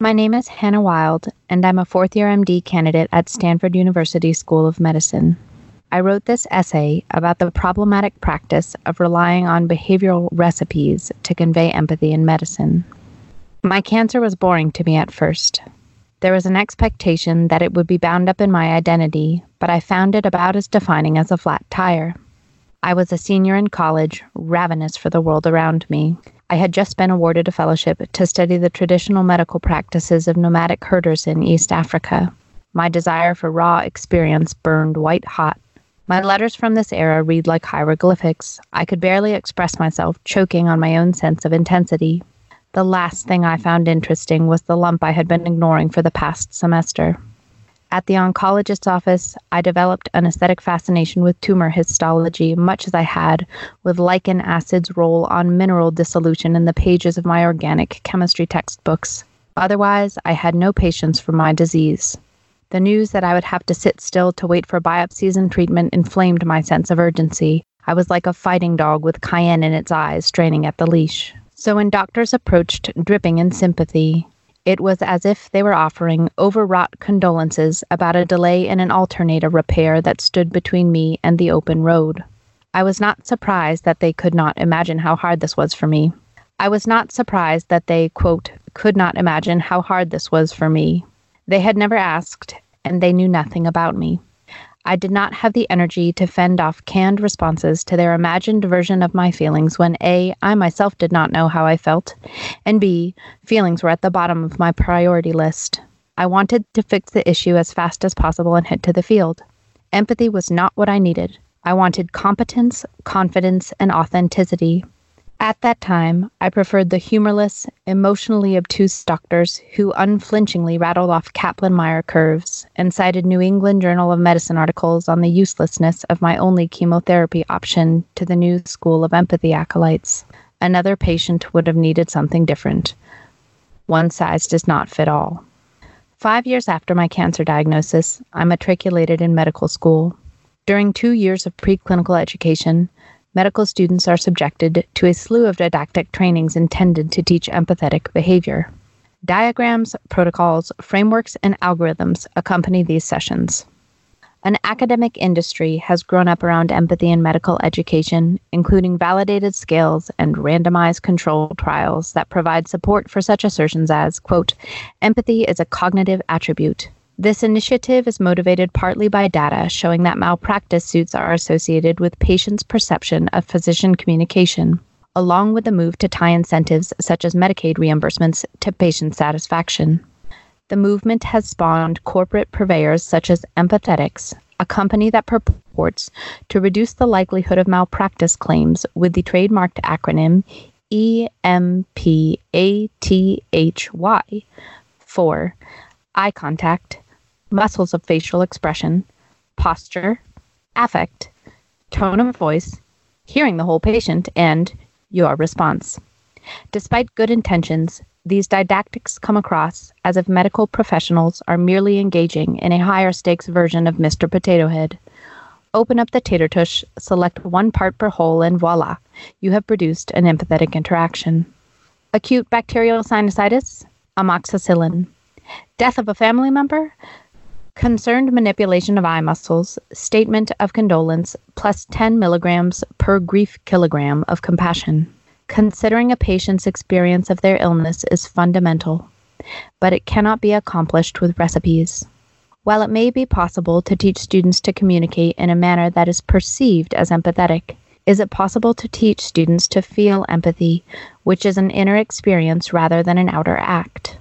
My name is Hannah Wild, and I'm a fourth year MD candidate at Stanford University School of Medicine. I wrote this essay about the problematic practice of relying on behavioral recipes to convey empathy in medicine. My cancer was boring to me at first. There was an expectation that it would be bound up in my identity, but I found it about as defining as a flat tire. I was a senior in college, ravenous for the world around me, I had just been awarded a fellowship to study the traditional medical practices of nomadic herders in East Africa. My desire for raw experience burned white hot. My letters from this era read like hieroglyphics. I could barely express myself, choking on my own sense of intensity. The last thing I found interesting was the lump I had been ignoring for the past semester. At the oncologist's office, I developed an aesthetic fascination with tumor histology, much as I had with lichen acid's role on mineral dissolution in the pages of my organic chemistry textbooks. Otherwise, I had no patience for my disease. The news that I would have to sit still to wait for biopsies and treatment inflamed my sense of urgency. I was like a fighting dog with cayenne in its eyes, straining at the leash. So when doctors approached, dripping in sympathy, it was as if they were offering overwrought condolences about a delay in an alternator repair that stood between me and the open road. I was not surprised that they could not imagine how hard this was for me. I was not surprised that they, quote, could not imagine how hard this was for me. They had never asked, and they knew nothing about me. I did not have the energy to fend off canned responses to their imagined version of my feelings when A, I myself did not know how I felt, and B, feelings were at the bottom of my priority list. I wanted to fix the issue as fast as possible and head to the field. Empathy was not what I needed. I wanted competence, confidence, and authenticity. At that time, I preferred the humorless, emotionally obtuse doctors who unflinchingly rattled off Kaplan Meier curves and cited New England Journal of Medicine articles on the uselessness of my only chemotherapy option to the new school of empathy acolytes. Another patient would have needed something different. One size does not fit all. Five years after my cancer diagnosis, I matriculated in medical school. During two years of preclinical education, medical students are subjected to a slew of didactic trainings intended to teach empathetic behavior. Diagrams, protocols, frameworks, and algorithms accompany these sessions. An academic industry has grown up around empathy in medical education, including validated scales and randomized control trials that provide support for such assertions as, quote, empathy is a cognitive attribute, this initiative is motivated partly by data showing that malpractice suits are associated with patients' perception of physician communication, along with the move to tie incentives such as Medicaid reimbursements to patient satisfaction. The movement has spawned corporate purveyors such as Empathetics, a company that purports to reduce the likelihood of malpractice claims with the trademarked acronym EMPATHY for eye contact, muscles of facial expression, posture, affect, tone of voice, hearing the whole patient, and your response. Despite good intentions, these didactics come across as if medical professionals are merely engaging in a higher stakes version of Mr. Potato Head. Open up the tater tush, select one part per hole, and voila, you have produced an empathetic interaction. Acute bacterial sinusitis, amoxicillin. Death of a family member, concerned manipulation of eye muscles, statement of condolence, plus 10 milligrams per grief kilogram of compassion. Considering a patient's experience of their illness is fundamental, but it cannot be accomplished with recipes. While it may be possible to teach students to communicate in a manner that is perceived as empathetic, is it possible to teach students to feel empathy, which is an inner experience rather than an outer act?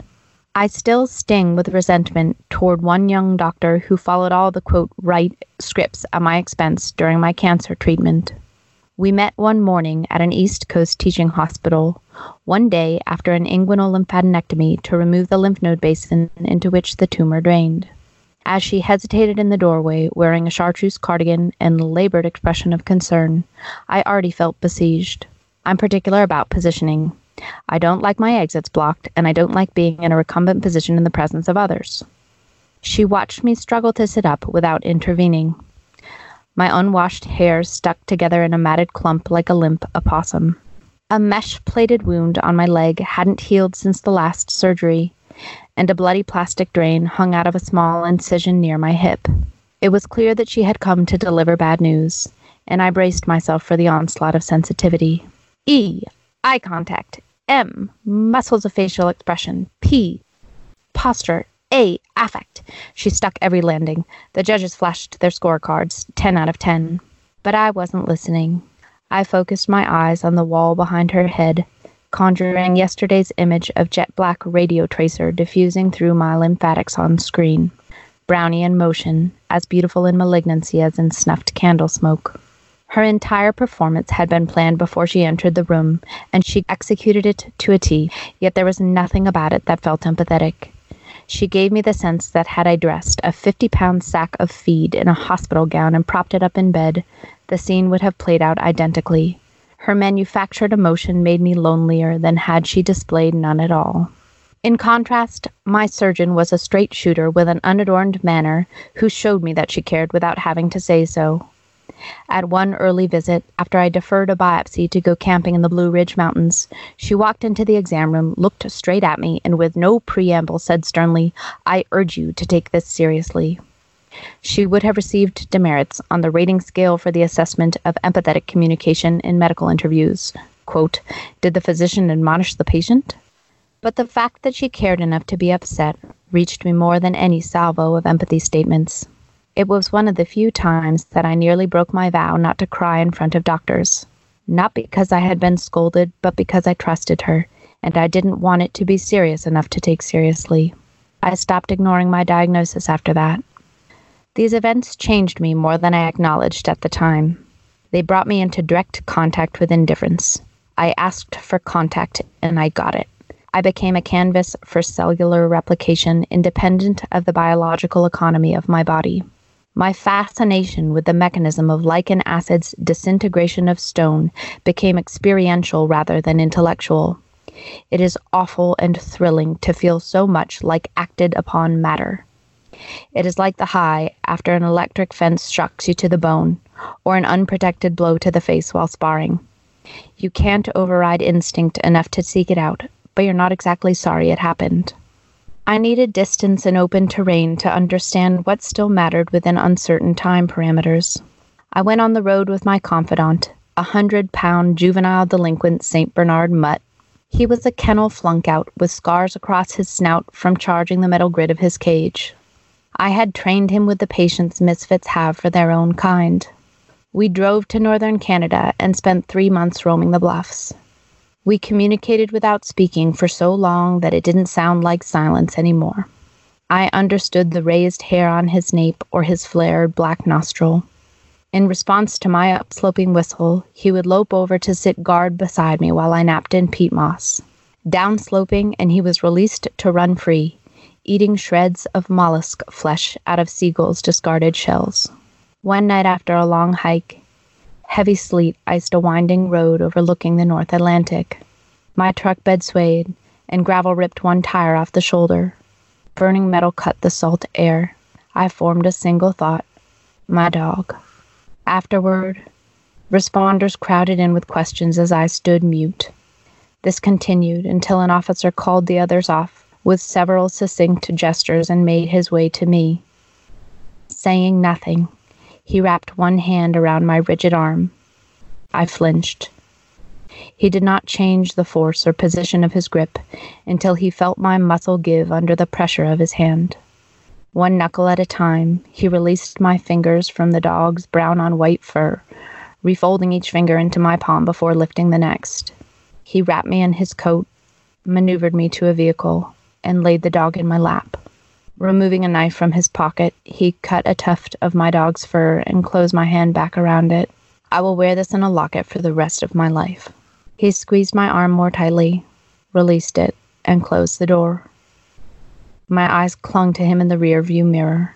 I still sting with resentment toward one young doctor who followed all the quote right scripts at my expense during my cancer treatment. We met one morning at an East Coast teaching hospital, one day after an inguinal lymphadenectomy to remove the lymph node basin into which the tumor drained. As she hesitated in the doorway, wearing a chartreuse cardigan and labored expression of concern, I already felt besieged. I'm particular about positioning. I don't like my exits blocked, and I don't like being in a recumbent position in the presence of others. She watched me struggle to sit up without intervening. My unwashed hair stuck together in a matted clump like a limp opossum. A mesh plated wound on my leg hadn't healed since the last surgery, and a bloody plastic drain hung out of a small incision near my hip. It was clear that she had come to deliver bad news, and I braced myself for the onslaught of sensitivity. E. Eye contact. M. Muscles of facial expression. P. Posture. A. Affect. She stuck every landing. The judges flashed their scorecards 10 out of 10. But I wasn't listening. I focused my eyes on the wall behind her head, conjuring yesterday's image of jet black radio tracer diffusing through my lymphatics on screen. Brownian motion, as beautiful in malignancy as in snuffed candle smoke. Her entire performance had been planned before she entered the room, and she executed it to a T, yet there was nothing about it that felt empathetic. She gave me the sense that had I dressed a 50 pound sack of feed in a hospital gown and propped it up in bed, the scene would have played out identically. Her manufactured emotion made me lonelier than had she displayed none at all. In contrast, my surgeon was a straight shooter with an unadorned manner who showed me that she cared without having to say so. At one early visit, after I deferred a biopsy to go camping in the Blue Ridge Mountains, she walked into the exam room, looked straight at me, and with no preamble said sternly, I urge you to take this seriously she would have received demerits on the rating scale for the assessment of empathetic communication in medical interviews. Quote, Did the physician admonish the patient? But the fact that she cared enough to be upset reached me more than any salvo of empathy statements. It was one of the few times that I nearly broke my vow not to cry in front of doctors. Not because I had been scolded, but because I trusted her, and I didn't want it to be serious enough to take seriously. I stopped ignoring my diagnosis after that. These events changed me more than I acknowledged at the time. They brought me into direct contact with indifference. I asked for contact, and I got it. I became a canvas for cellular replication independent of the biological economy of my body. My fascination with the mechanism of lichen acid's disintegration of stone became experiential rather than intellectual. It is awful and thrilling to feel so much like acted upon matter. It is like the high after an electric fence shocks you to the bone, or an unprotected blow to the face while sparring. You can't override instinct enough to seek it out, but you're not exactly sorry it happened. I needed distance and open terrain to understand what still mattered within uncertain time parameters. I went on the road with my confidant, a hundred pound juvenile delinquent St. Bernard mutt. He was a kennel flunk out with scars across his snout from charging the metal grid of his cage. I had trained him with the patience misfits have for their own kind. We drove to northern Canada and spent three months roaming the bluffs. We communicated without speaking for so long that it didn't sound like silence anymore. I understood the raised hair on his nape or his flared black nostril. In response to my upsloping whistle, he would lope over to sit guard beside me while I napped in peat moss. Downsloping, and he was released to run free, eating shreds of mollusk flesh out of seagulls' discarded shells. One night after a long hike, heavy sleet iced a winding road overlooking the North Atlantic. My truck bed swayed, and gravel ripped one tire off the shoulder. Burning metal cut the salt air. I formed a single thought my dog. Afterward, responders crowded in with questions as I stood mute. This continued until an officer called the others off with several succinct gestures and made his way to me. Saying nothing, he wrapped one hand around my rigid arm. I flinched. He did not change the force or position of his grip until he felt my muscle give under the pressure of his hand. One knuckle at a time, he released my fingers from the dog's brown on white fur, refolding each finger into my palm before lifting the next. He wrapped me in his coat, maneuvered me to a vehicle, and laid the dog in my lap. Removing a knife from his pocket, he cut a tuft of my dog's fur and closed my hand back around it. I will wear this in a locket for the rest of my life. He squeezed my arm more tightly, released it, and closed the door. My eyes clung to him in the rear view mirror.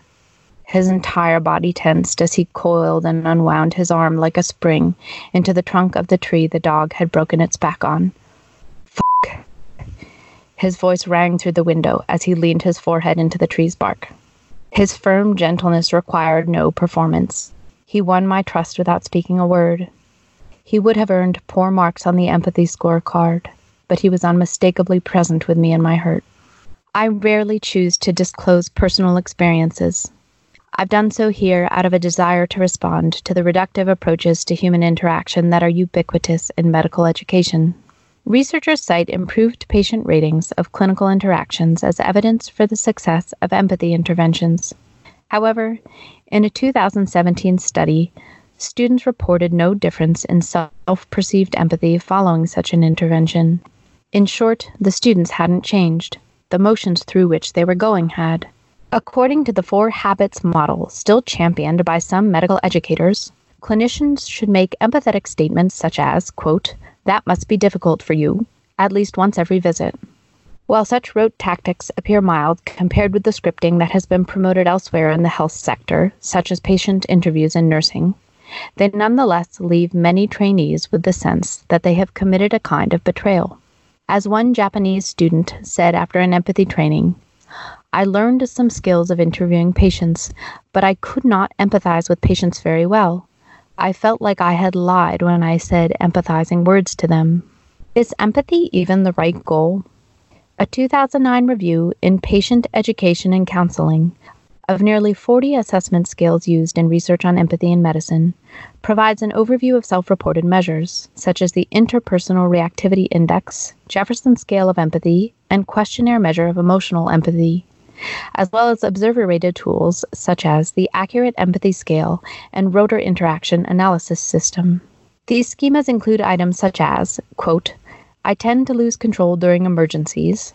His entire body tensed as he coiled and unwound his arm like a spring into the trunk of the tree the dog had broken its back on. His voice rang through the window as he leaned his forehead into the tree's bark. His firm gentleness required no performance. He won my trust without speaking a word. He would have earned poor marks on the empathy score card, but he was unmistakably present with me in my hurt. I rarely choose to disclose personal experiences. I've done so here out of a desire to respond to the reductive approaches to human interaction that are ubiquitous in medical education. Researchers cite improved patient ratings of clinical interactions as evidence for the success of empathy interventions. However, in a 2017 study, students reported no difference in self perceived empathy following such an intervention. In short, the students hadn't changed, the motions through which they were going had. According to the Four Habits model, still championed by some medical educators, clinicians should make empathetic statements such as, quote, that must be difficult for you, at least once every visit. While such rote tactics appear mild compared with the scripting that has been promoted elsewhere in the health sector, such as patient interviews in nursing, they nonetheless leave many trainees with the sense that they have committed a kind of betrayal. As one Japanese student said after an empathy training, I learned some skills of interviewing patients, but I could not empathize with patients very well. I felt like I had lied when I said empathizing words to them. Is empathy even the right goal? A 2009 review in Patient Education and Counseling of nearly 40 assessment scales used in research on empathy in medicine provides an overview of self reported measures, such as the Interpersonal Reactivity Index, Jefferson Scale of Empathy, and Questionnaire Measure of Emotional Empathy as well as observer rated tools such as the Accurate Empathy Scale and Roter Interaction Analysis System. These schemas include items such as, quote, I tend to lose control during emergencies.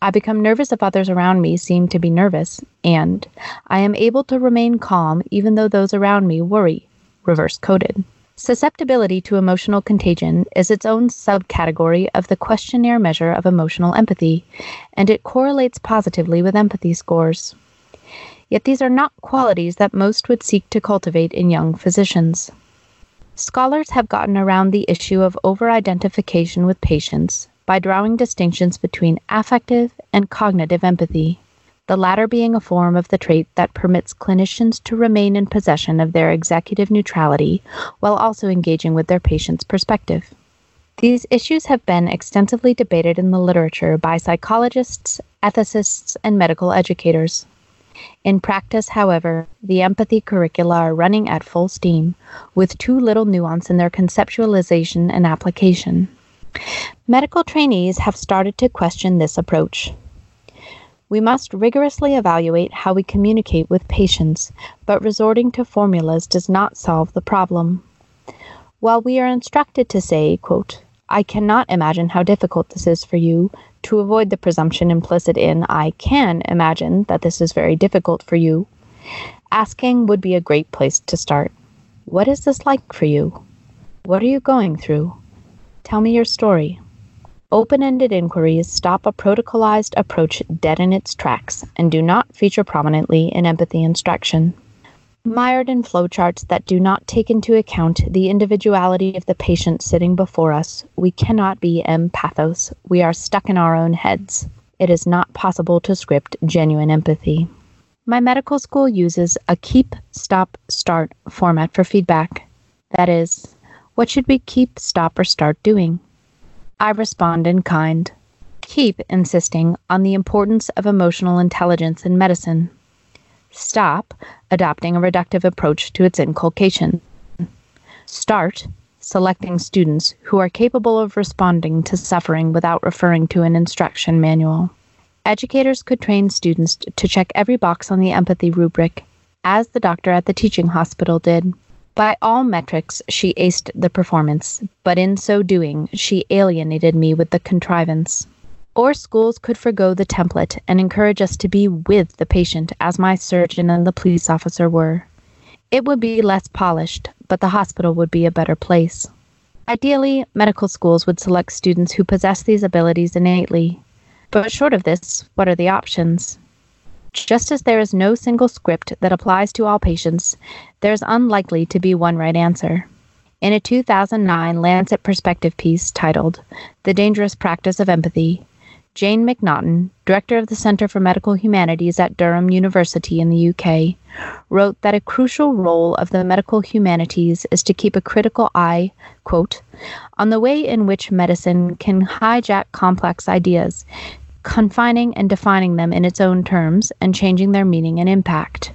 I become nervous if others around me seem to be nervous, and I am able to remain calm even though those around me worry, reverse coded. Susceptibility to emotional contagion is its own subcategory of the questionnaire measure of emotional empathy, and it correlates positively with empathy scores. Yet these are not qualities that most would seek to cultivate in young physicians. Scholars have gotten around the issue of over identification with patients by drawing distinctions between affective and cognitive empathy the latter being a form of the trait that permits clinicians to remain in possession of their executive neutrality while also engaging with their patient's perspective. These issues have been extensively debated in the literature by psychologists, ethicists, and medical educators. In practice, however, the empathy curricula are running at full steam, with too little nuance in their conceptualization and application. Medical trainees have started to question this approach. We must rigorously evaluate how we communicate with patients, but resorting to formulas does not solve the problem. While we are instructed to say, quote, I cannot imagine how difficult this is for you, to avoid the presumption implicit in I can imagine that this is very difficult for you, asking would be a great place to start. What is this like for you? What are you going through? Tell me your story. Open ended inquiries stop a protocolized approach dead in its tracks and do not feature prominently in empathy instruction. Mired in flowcharts that do not take into account the individuality of the patient sitting before us, we cannot be empathos. We are stuck in our own heads. It is not possible to script genuine empathy. My medical school uses a keep, stop, start format for feedback. That is, what should we keep, stop, or start doing? I respond in kind. Keep insisting on the importance of emotional intelligence in medicine. Stop adopting a reductive approach to its inculcation. Start selecting students who are capable of responding to suffering without referring to an instruction manual. Educators could train students to check every box on the empathy rubric, as the doctor at the teaching hospital did. By all metrics, she aced the performance, but in so doing, she alienated me with the contrivance. Or schools could forego the template and encourage us to be with the patient as my surgeon and the police officer were. It would be less polished, but the hospital would be a better place. Ideally, medical schools would select students who possess these abilities innately. But short of this, what are the options? Just as there is no single script that applies to all patients, there is unlikely to be one right answer. In a 2009 Lancet Perspective piece titled The Dangerous Practice of Empathy, Jane Macnaughton, director of the Center for Medical Humanities at Durham University in the UK, wrote that a crucial role of the medical humanities is to keep a critical eye, quote, on the way in which medicine can hijack complex ideas confining and defining them in its own terms and changing their meaning and impact.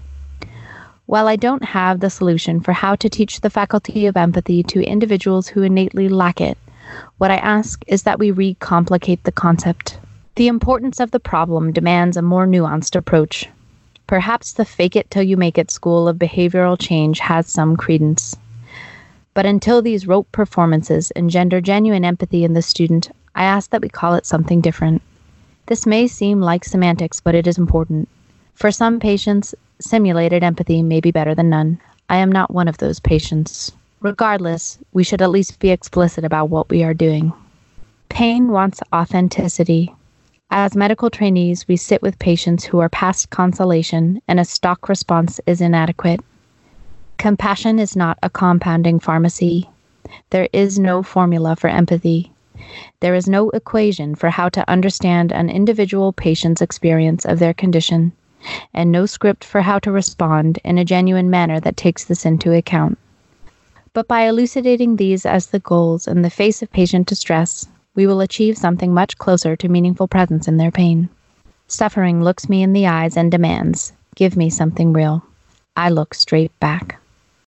While I don't have the solution for how to teach the faculty of empathy to individuals who innately lack it, what I ask is that we recomplicate the concept. The importance of the problem demands a more nuanced approach. Perhaps the fake it till you make it school of behavioral change has some credence. But until these rote performances engender genuine empathy in the student, I ask that we call it something different. This may seem like semantics, but it is important. For some patients, simulated empathy may be better than none. I am not one of those patients. Regardless, we should at least be explicit about what we are doing. Pain wants authenticity. As medical trainees, we sit with patients who are past consolation and a stock response is inadequate. Compassion is not a compounding pharmacy. There is no formula for empathy. There is no equation for how to understand an individual patient's experience of their condition, and no script for how to respond in a genuine manner that takes this into account. But by elucidating these as the goals in the face of patient distress, we will achieve something much closer to meaningful presence in their pain. Suffering looks me in the eyes and demands, Give me something real. I look straight back.